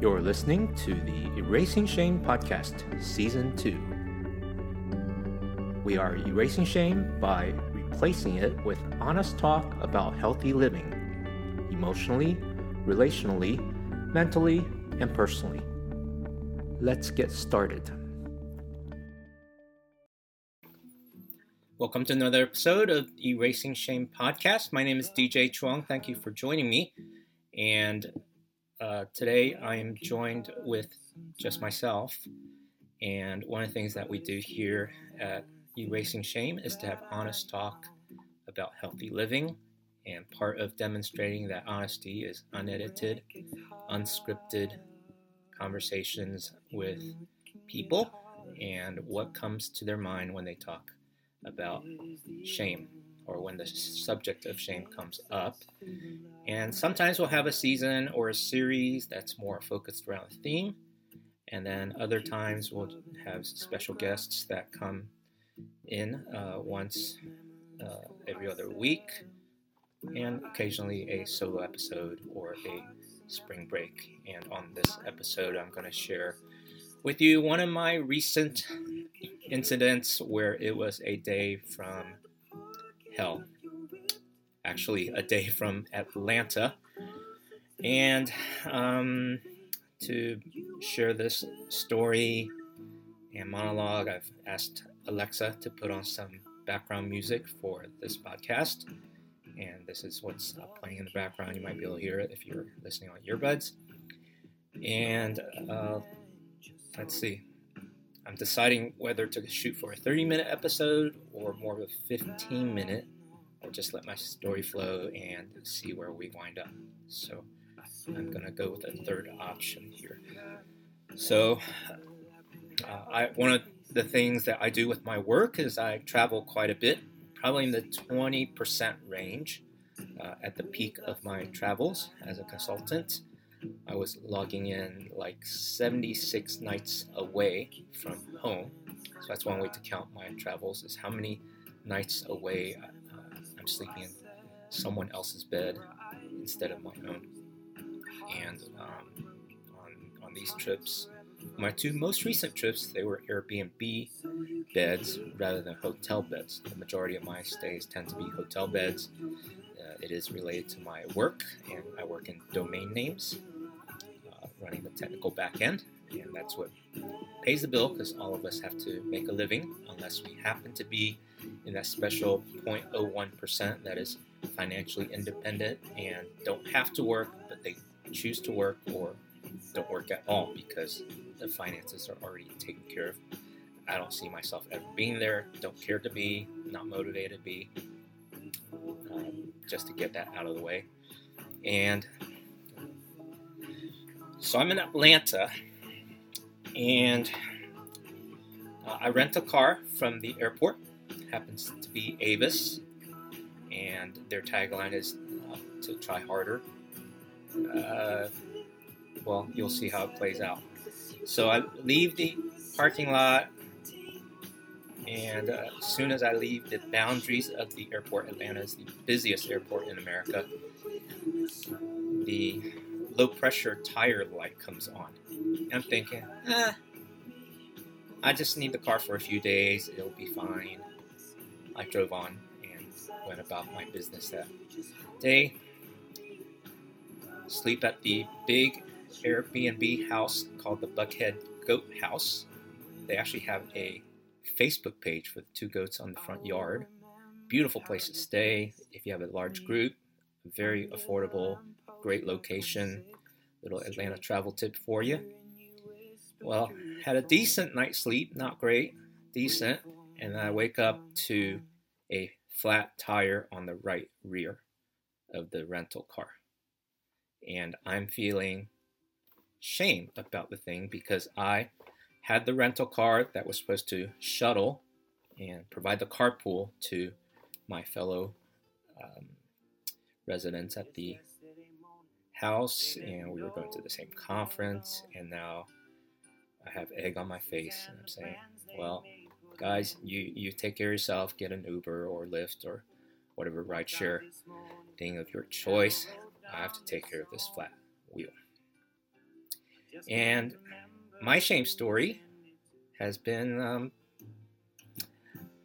You're listening to the Erasing Shame Podcast, Season 2. We are erasing shame by replacing it with honest talk about healthy living, emotionally, relationally, mentally, and personally. Let's get started. Welcome to another episode of Erasing Shame Podcast. My name is DJ Chuang. Thank you for joining me. And uh, today I am joined with just myself. And one of the things that we do here at Erasing Shame is to have honest talk about healthy living. And part of demonstrating that honesty is unedited, unscripted conversations with people and what comes to their mind when they talk about shame or when the subject of shame comes up. And sometimes we'll have a season or a series that's more focused around a theme. And then other times we'll have special guests that come in uh, once uh, every other week, and occasionally a solo episode or a spring break. And on this episode, I'm going to share with you one of my recent incidents where it was a day from hell. Actually, a day from Atlanta. And um, to share this story and monologue, I've asked Alexa to put on some background music for this podcast. And this is what's playing in the background. You might be able to hear it if you're listening on earbuds. And uh, let's see. I'm deciding whether to shoot for a 30 minute episode or more of a 15 minute, or just let my story flow and see where we wind up. So I'm to go with the third option here. So, uh, I, one of the things that I do with my work is I travel quite a bit, probably in the 20% range uh, at the peak of my travels as a consultant. I was logging in like 76 nights away from home. So that's one way to count my travels is how many nights away uh, I'm sleeping in someone else's bed instead of my own. And um, on, on these trips, my two most recent trips, they were Airbnb beds rather than hotel beds. The majority of my stays tend to be hotel beds. Uh, it is related to my work, and I work in domain names, running the technical back end, and that's what pays the bill because all of us have to make a living unless we happen to be in that special 0.01% that is financially independent and don't have to work, but they choose to work or don't work at all because the finances are already taken care of. I don't see myself ever being there, don't care to be, not motivated to be, um, just to get that out of the way. And so I'm in Atlanta, and uh, I rent a car from the airport. Happens to be Avis, and their tagline is uh, to try harder. Uh, well, you'll see how it plays out. So I leave the parking lot, and uh, as soon as I leave the boundaries of the airport, Atlanta is the busiest airport in America. The low pressure tire light comes on. I'm thinking, eh, I just need the car for a few days, it'll be fine. I drove on and went about my business that day. Sleep at the big Airbnb house called the Buckhead Goat House. They actually have a Facebook page the two goats on the front yard. Beautiful place to stay if you have a large group. Very affordable, great location. Little Atlanta travel tip for you. Well, had a decent night's sleep, not great, decent, and I wake up to a flat tire on the right rear of the rental car. And I'm feeling shame about the thing because I had the rental car that was supposed to shuttle and provide the carpool to my fellow um, residents at the house, and we were going to the same conference, and now I have egg on my face, and I'm saying, well, guys, you, you take care of yourself, get an Uber or Lyft or whatever rideshare thing of your choice. I have to take care of this flat wheel. And my shame story has been um,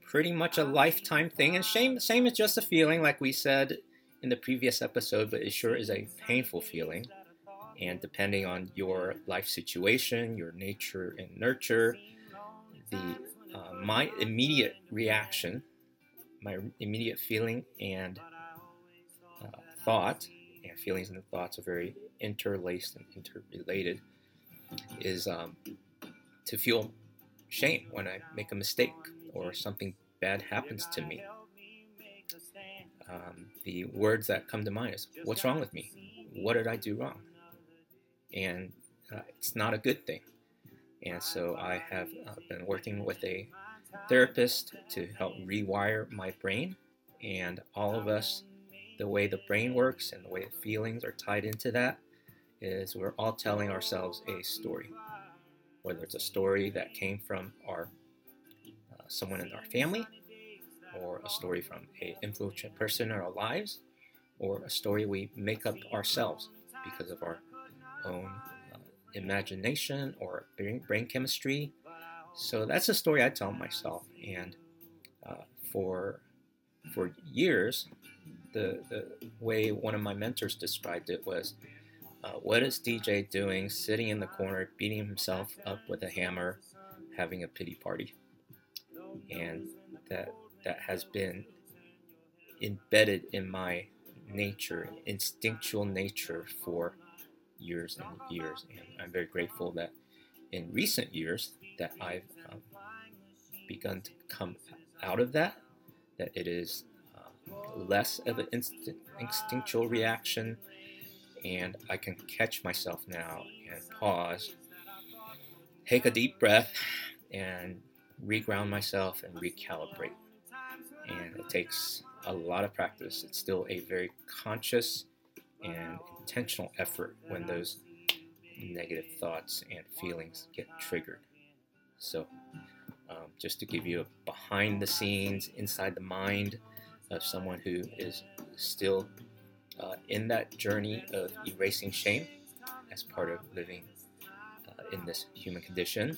pretty much a lifetime thing. And shame, shame is just a feeling, like we said in the previous episode, but it sure is a painful feeling. And depending on your life situation, your nature and nurture, the uh, my immediate reaction, my immediate feeling and uh, thought, and feelings and thoughts are very interlaced and interrelated, is um, to feel shame when I make a mistake or something bad happens to me. Um, the words that come to mind is, What's wrong with me? What did I do wrong? And uh, it's not a good thing. And so I have uh, been working with a therapist to help rewire my brain. And all of us, the way the brain works and the way the feelings are tied into that, is we're all telling ourselves a story. Whether it's a story that came from our uh, someone in our family, or a story from a influential person in our lives, or a story we make up ourselves because of our own uh, imagination or brain, brain chemistry. So that's a story I tell myself, and uh, for for years, the the way one of my mentors described it was, uh, "What is DJ doing, sitting in the corner, beating himself up with a hammer, having a pity party?" And that that has been embedded in my nature, instinctual nature for years and years. And I'm very grateful that in recent years that I've um, begun to come out of that, that it is uh, less of an instinct, instinctual reaction, and I can catch myself now and pause, take a deep breath, and reground myself and recalibrate. And it takes a lot of practice. It's still a very conscious and intentional effort when those negative thoughts and feelings get triggered. So, um, just to give you a behind the scenes, inside the mind of someone who is still uh, in that journey of erasing shame as part of living uh, in this human condition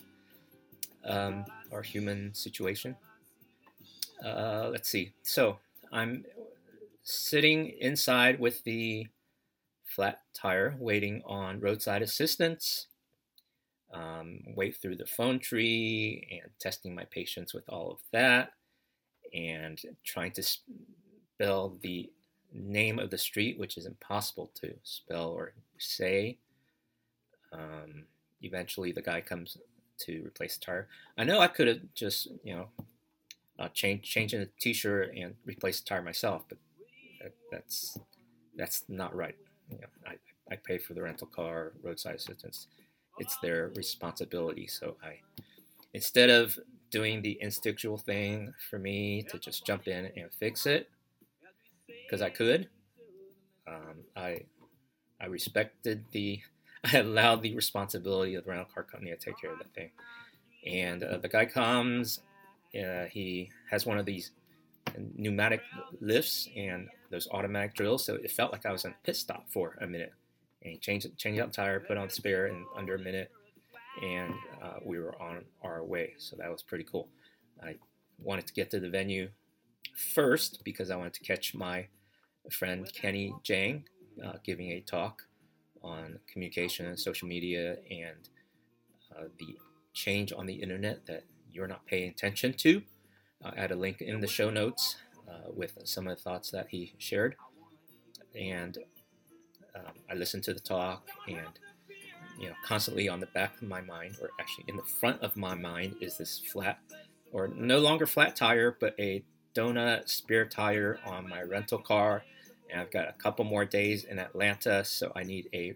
um, or human situation. Uh, let's see. So, I'm sitting inside with the flat tire, waiting on roadside assistance, um, wait through the phone tree, and testing my patience with all of that, and trying to spell the name of the street, which is impossible to spell or say. Um, eventually, the guy comes to replace the tire. I know I could have just, you know, uh, change changing the t-shirt and replace the tire myself, but that, that's that's not right you know, I, I pay for the rental car, roadside assistance. It's their responsibility. So I, instead of doing the instinctual thing for me to just jump in and fix it, because I could, um, I, I respected the, I allowed the responsibility of the rental car company to take care of that thing. And uh, the guy comes, uh, he has one of these pneumatic lifts and those automatic drills. So it felt like I was in a pit stop for a minute. And he changed, changed out the tire, put on the spare in under a minute, and uh, we were on our way. So that was pretty cool. I wanted to get to the venue first because I wanted to catch my friend Kenny Jahng uh, giving a talk on communication and social media and uh, the change on the internet that you're not paying attention to. I'll add a link in the show notes uh, with some of the thoughts that he shared. And um, I listened to the talk, and you know, constantly on the back of my mind, or actually in the front of my mind, is this flat, or no longer flat tire, but a donut spare tire on my rental car. And I've got a couple more days in Atlanta, so I need a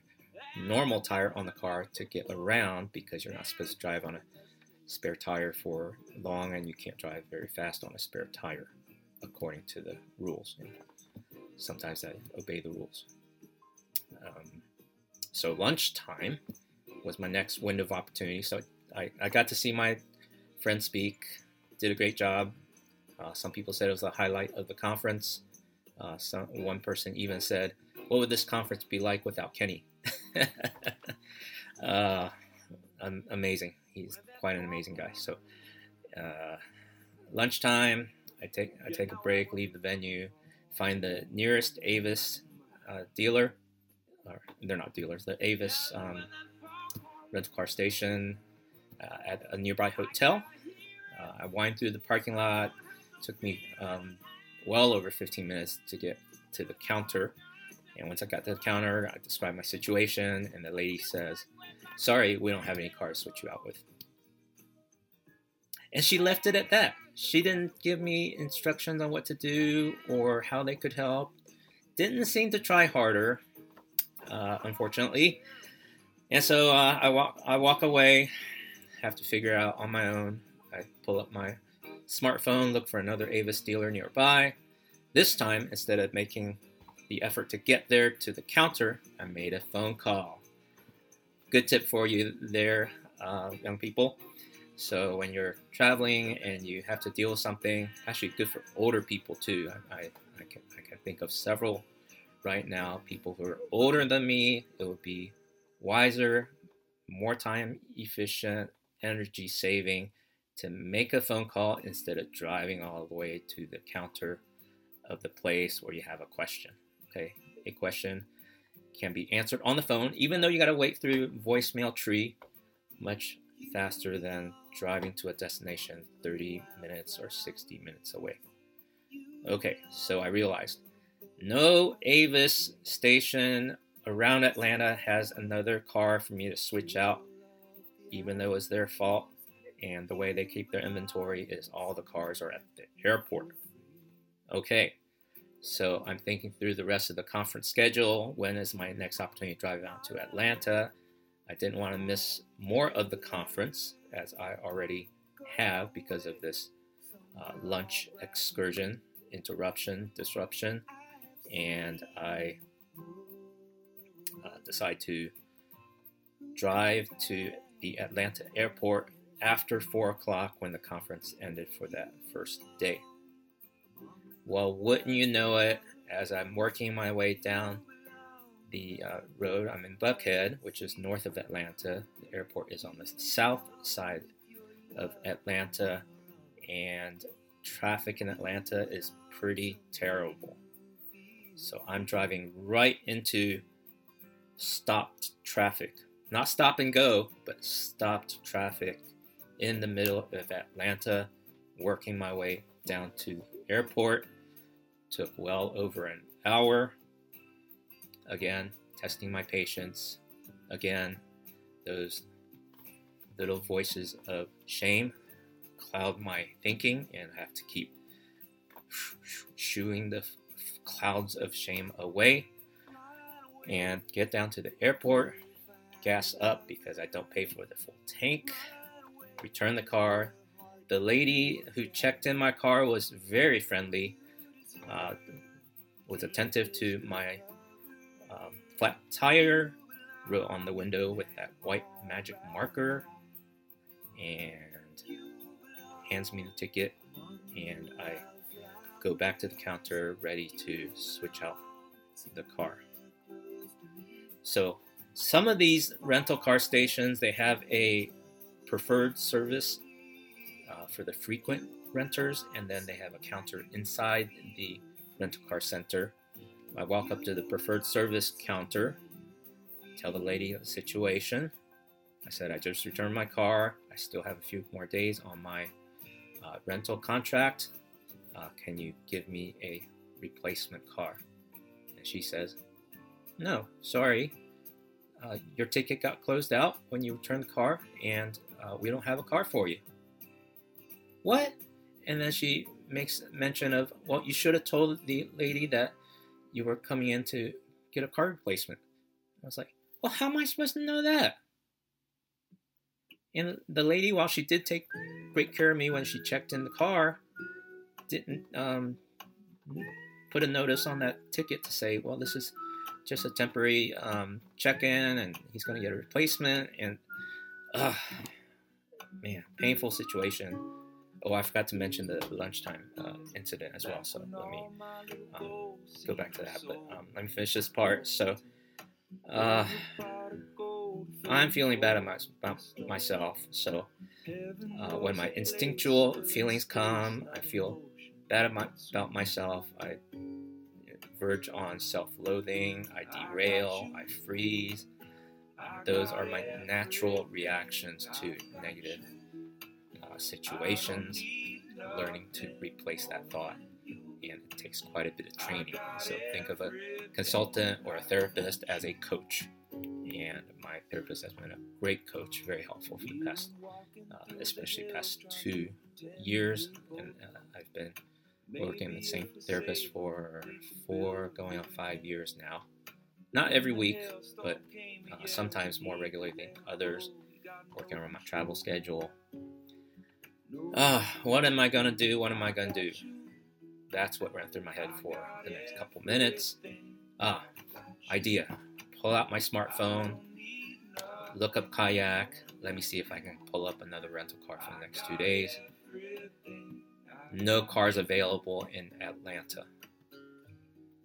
normal tire on the car to get around because you're not supposed to drive on a spare tire for long and you can't drive very fast on a spare tire according to the rules. And sometimes I obey the rules. Um, so lunchtime was my next window of opportunity. So I, I got to see my friend speak, did a great job. Uh, some people said it was the highlight of the conference. Uh, some, one person even said, What would this conference be like without Kenny? uh, amazing. He's quite an amazing guy. So, uh, lunchtime, I take I take a break, leave the venue, find the nearest Avis uh, dealer. Or they're not dealers. The Avis um, rental car station uh, at a nearby hotel. Uh, I wind through the parking lot. took me um, well over 15 minutes to get to the counter. And once I got to the counter, I described my situation, and the lady says, Sorry, we don't have any cars to switch you out with. And she left it at that. She didn't give me instructions on what to do or how they could help. Didn't seem to try harder, uh, unfortunately. And so uh, I walk, I walk away. Have to figure out on my own. I pull up my smartphone, look for another Avis dealer nearby. This time, instead of making the effort to get there to the counter, I made a phone call. Good tip for you there, uh, young people. So when you're traveling and you have to deal with something, actually good for older people too. I, I, I, can, I can think of several right now, people who are older than me. It would be wiser, more time efficient, energy saving to make a phone call instead of driving all the way to the counter of the place where you have a question. Okay, a question can be answered on the phone, even though you got to wait through voicemail tree much faster than driving to a destination 30 minutes or 60 minutes away. Okay, so I realized no Avis station around Atlanta has another car for me to switch out, even though it's their fault. And the way they keep their inventory is all the cars are at the airport. Okay, so I'm thinking through the rest of the conference schedule. When is my next opportunity to drive out to Atlanta? I didn't want to miss more of the conference as I already have because of this uh, lunch excursion, interruption, disruption. And I uh, decide to drive to the Atlanta airport after 4 o'clock when the conference ended for that first day. Well, wouldn't you know it, as I'm working my way down the uh, road, I'm in Buckhead, which is north of Atlanta. The airport is on the south side of Atlanta, and traffic in Atlanta is pretty terrible. So I'm driving right into stopped traffic. Not stop and go, but stopped traffic in the middle of Atlanta, working my way down to the airport took well over an hour. Again, testing my patience. Again, those little voices of shame cloud my thinking, and I have to keep shooing the clouds of shame away and get down to the airport, gas up because I don't pay for the full tank, return the car. The lady who checked in my car was very friendly uh, was attentive to my um, flat tire, wrote on the window with that white magic marker, and hands me the ticket, and I go back to the counter ready to switch out the car. So some of these rental car stations they have a preferred service uh, for the frequent renters, and then they have a counter inside the rental car center. I walk up to the preferred service counter, tell the lady the situation. I said, I just returned my car. I still have a few more days on my uh, rental contract. Uh, can you give me a replacement car? And she says, No, sorry. Uh, your ticket got closed out when you returned the car, and uh, we don't have a car for you. What? And then she makes mention of, well, you should have told the lady that you were coming in to get a car replacement. I was like, well, how am I supposed to know that? And the lady, while she did take great care of me when she checked in the car, didn't um, put a notice on that ticket to say, well, this is just a temporary um, check-in, and he's going to get a replacement. And, uh, man, painful situation. Oh, I forgot to mention the lunchtime uh, incident as well. So let me um, go back to that. But um, let me finish this part. So, uh, I'm feeling bad about myself. So uh, when my instinctual feelings come, I feel bad about myself. I verge on self loathing. I derail. I freeze. Those are my natural reactions to negative situations. Learning to replace that thought. And it takes quite a bit of training. So think of a consultant or a therapist as a coach and my therapist has been a great coach, very helpful for the past, uh, especially past two years. And uh, I've been working with the same therapist for four, going on five years now. Not every week, but uh, sometimes more regularly than others. Working around my travel schedule. Uh, what am I gonna do? What am I gonna do? That's what ran through my head for the next couple minutes. Ah, idea pull out my smartphone, look up kayak. Let me see if I can pull up another rental car for the next two days. No cars available in Atlanta.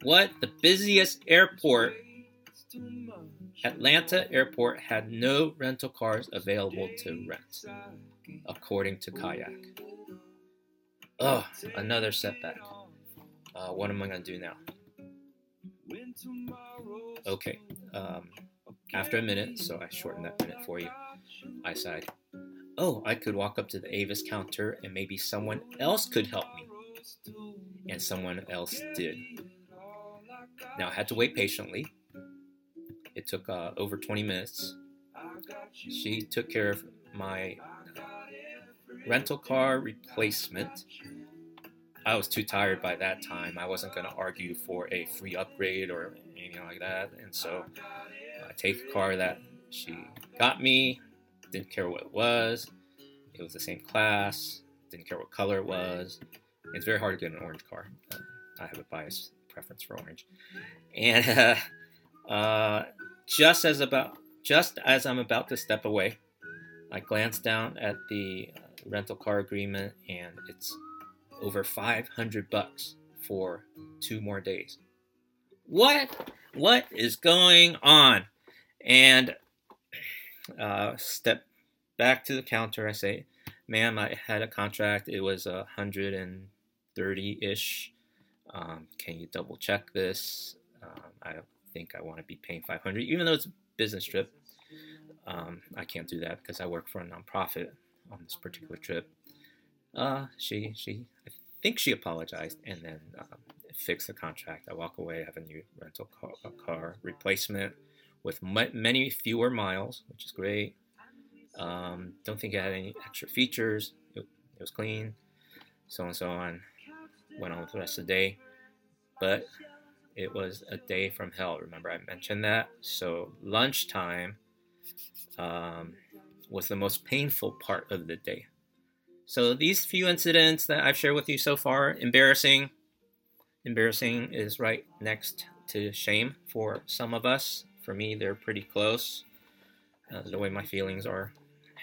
What? The busiest airport. Atlanta airport had no rental cars available to rent, according to Kayak. Oh, another setback. Uh, what am I to do now? Okay. Um, after a minute, so I shortened that minute for you, I sighed. Oh, I could walk up to the Avis counter and maybe someone else could help me. And someone else did. Now I had to wait patiently. It took uh, over 20 minutes. She took care of my rental car replacement I was too tired by that time. I wasn't going to argue for a free upgrade or anything like that. And so I take a car that she got me, didn't care what it was. It was the same class, didn't care what color it was. It's very hard to get an orange car. Uh, I have a bias preference for orange. And uh, uh, just as about just as I'm about to step away, I glance down at the rental car agreement and it's over 500 bucks for two more days. What? What is going on? And uh, step back to the counter. I say, ma'am, I had a contract. It was a hundred and thirty-ish. Um, can you double check this? Um, I think I want to be paying 500, even though it's a business trip. Um, I can't do that because I work for a nonprofit on this particular trip. Uh, she she I think she apologized and then um, fixed the contract. I walk away, have a new rental car, car replacement with many fewer miles, which is great. Um, don't think it had any extra features. It, it was clean, so and so on. Went on with the rest of the day, but it was a day from hell. Remember, I mentioned that. So lunchtime um, was the most painful part of the day. So these few incidents that I've shared with you so far, embarrassing. Embarrassing is right next to shame for some of us. For me, they're pretty close. Uh, the way my feelings are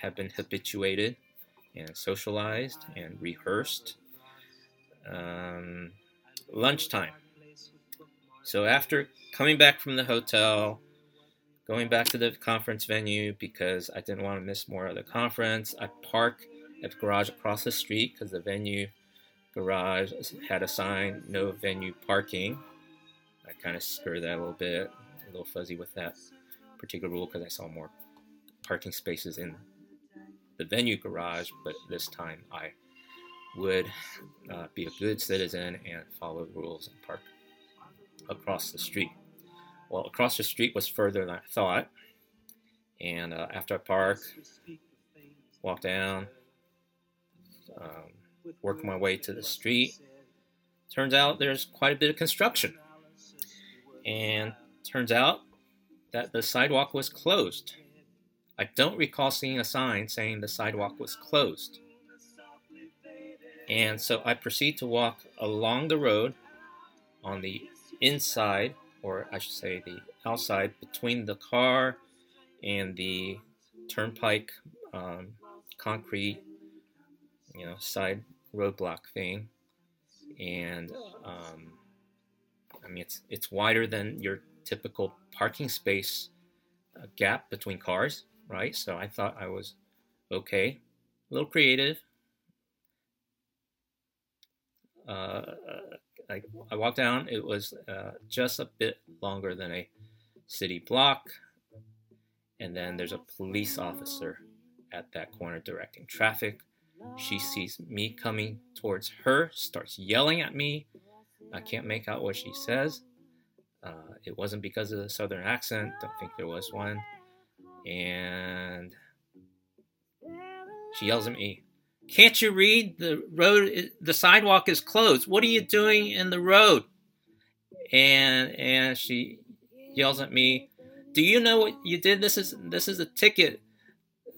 have been habituated and socialized and rehearsed. Um, lunchtime. So after coming back from the hotel, going back to the conference venue because I didn't want to miss more of the conference, I park at the garage across the street because the venue garage had a sign no venue parking. I kind of spurred that a little bit, a little fuzzy with that particular rule because I saw more parking spaces in the venue garage, but this time I would uh, be a good citizen and follow the rules and park across the street. Well, across the street was further than I thought, and uh, after I parked, walked down, um, working my way to the street. Turns out there's quite a bit of construction. And turns out that the sidewalk was closed. I don't recall seeing a sign saying the sidewalk was closed. And so I proceed to walk along the road on the inside, or I should say the outside, between the car and the turnpike um, concrete you know, side roadblock thing, and um, I mean it's it's wider than your typical parking space a gap between cars, right? So I thought I was okay, a little creative. Uh, I, I walked down. It was uh, just a bit longer than a city block, and then there's a police officer at that corner directing traffic. She sees me coming towards her, starts yelling at me. I can't make out what she says. Uh, it wasn't because of the southern accent. Don't think there was one. And she yells at me, "Can't you read the road? The sidewalk is closed. What are you doing in the road?" And and she yells at me, "Do you know what you did? This is this is a ticket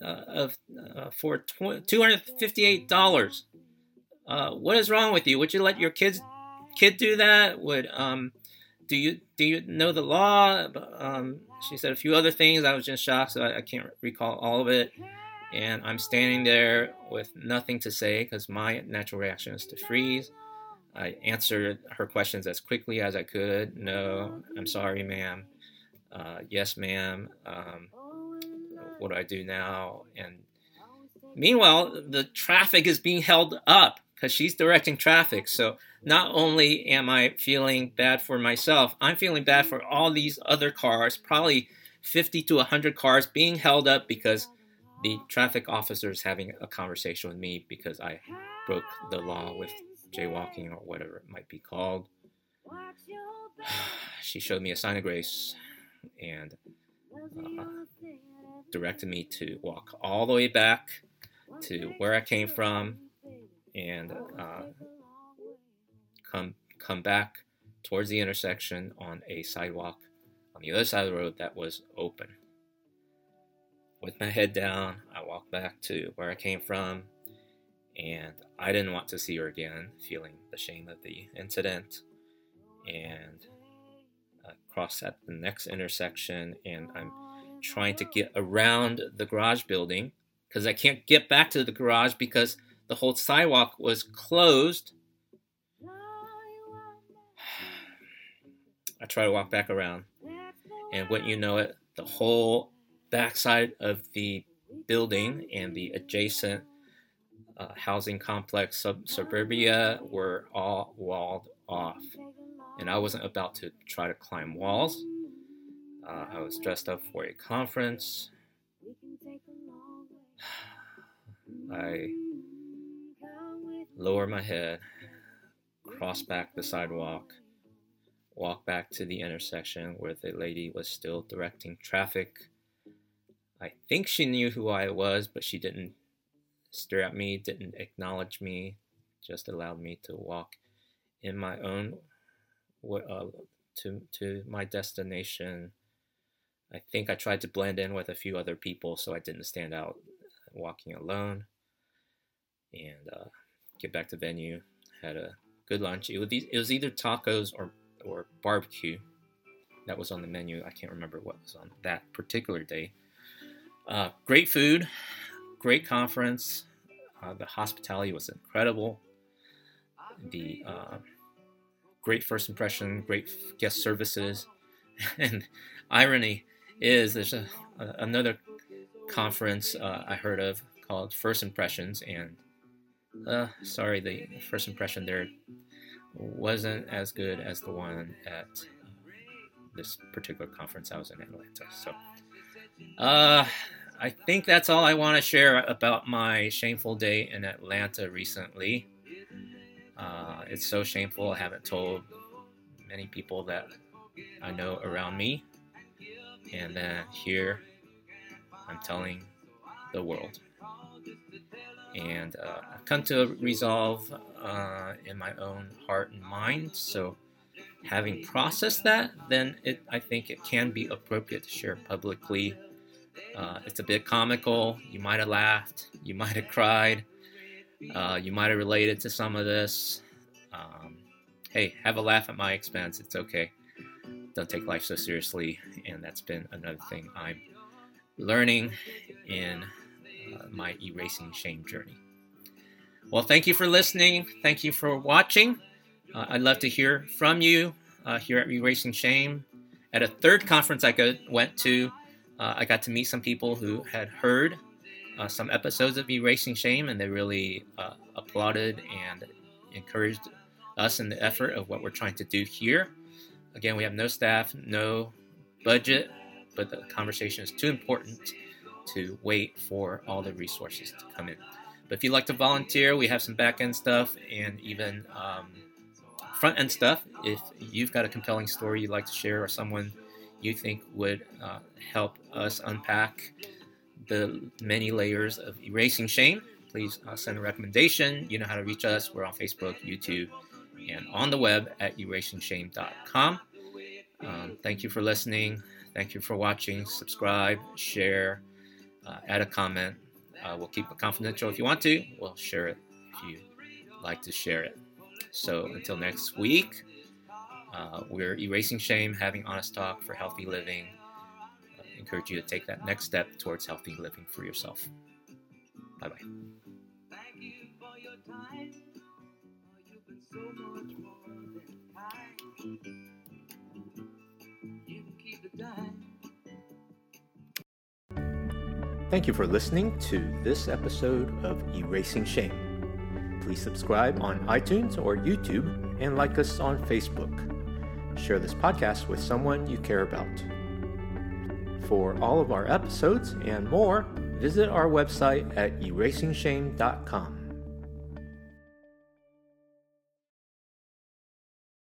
uh, of uh, for two hundred fifty eight dollars. Uh, what is wrong with you? Would you let your kids kid do that? Would um do you do you know the law? Um, she said a few other things. I was just shocked, so I, I can't recall all of it. And I'm standing there with nothing to say because my natural reaction is to freeze. I answered her questions as quickly as I could. No, I'm sorry, ma'am. Uh, yes, ma'am. Um, what do I do now? And meanwhile, the traffic is being held up because she's directing traffic. So not only am I feeling bad for myself, I'm feeling bad for all these other cars, probably 50 to 100 cars being held up because the traffic officer is having a conversation with me because I broke the law with jaywalking or whatever it might be called. she showed me a sign of grace and uh, directed me to walk all the way back to where I came from and uh, come come back towards the intersection on a sidewalk on the other side of the road that was open. With my head down, I walked back to where I came from, and I didn't want to see her again, feeling the shame of the incident. And uh, I crossed at the next intersection, and I'm trying to get around the garage building because I can't get back to the garage because the whole sidewalk was closed. I try to walk back around, and wouldn't you know it, the whole backside of the building and the adjacent uh, housing complex sub- suburbia were all walled off. And I wasn't about to try to climb walls. Uh, I was dressed up for a conference. I lower my head, cross back the sidewalk, walk back to the intersection where the lady was still directing traffic. I think she knew who I was, but she didn't stare at me, didn't acknowledge me, just allowed me to walk in my own uh, to to my destination I think I tried to blend in with a few other people so I didn't stand out walking alone. And uh, get back to venue. Had a good lunch. It was, it was either tacos or, or barbecue that was on the menu. I can't remember what was on that particular day. Uh, great food, great conference. Uh, the hospitality was incredible. The uh, great first impression, great guest services, and irony is there's a, a, another conference uh, I heard of called First Impressions, and uh, sorry, the first impression there wasn't as good as the one at uh, this particular conference I was in Atlanta. So, uh, I think that's all I want to share about my shameful day in Atlanta recently. Uh, it's so shameful. I haven't told many people that I know around me and then here I'm telling the world. And uh, I've come to resolve uh, in my own heart and mind. So, having processed that, then it, I think it can be appropriate to share publicly. Uh, it's a bit comical. You might have laughed. You might have cried. Uh, you might have related to some of this. Um, hey, have a laugh at my expense. It's okay don't take life so seriously, and that's been another thing I'm learning in uh, my erasing shame journey. Well, thank you for listening. Thank you for watching. Uh, I'd love to hear from you uh, here at Erasing Shame. At a third conference I go, went to, uh, I got to meet some people who had heard uh, some episodes of Erasing Shame, and they really uh, applauded and encouraged us in the effort of what we're trying to do here. Again, we have no staff, no budget, but the conversation is too important to wait for all the resources to come in. But if you'd like to volunteer, we have some back end stuff and even um, front end stuff. If you've got a compelling story you'd like to share or someone you think would uh, help us unpack the many layers of erasing shame, please uh, send a recommendation. You know how to reach us. We're on Facebook, YouTube, and on the web at erasingshame.com. Um, thank you for listening. Thank you for watching. Subscribe, share, uh, add a comment. Uh, we'll keep it confidential if you want to. We'll share it if you like to share it. So until next week, uh, we're erasing shame, having honest talk for healthy living. Uh, encourage you to take that next step towards healthy living for yourself. Bye bye. Thank you for listening to this episode of Erasing Shame. Please subscribe on iTunes or YouTube and like us on Facebook. Share this podcast with someone you care about. For all of our episodes and more, visit our website at erasingshame.com.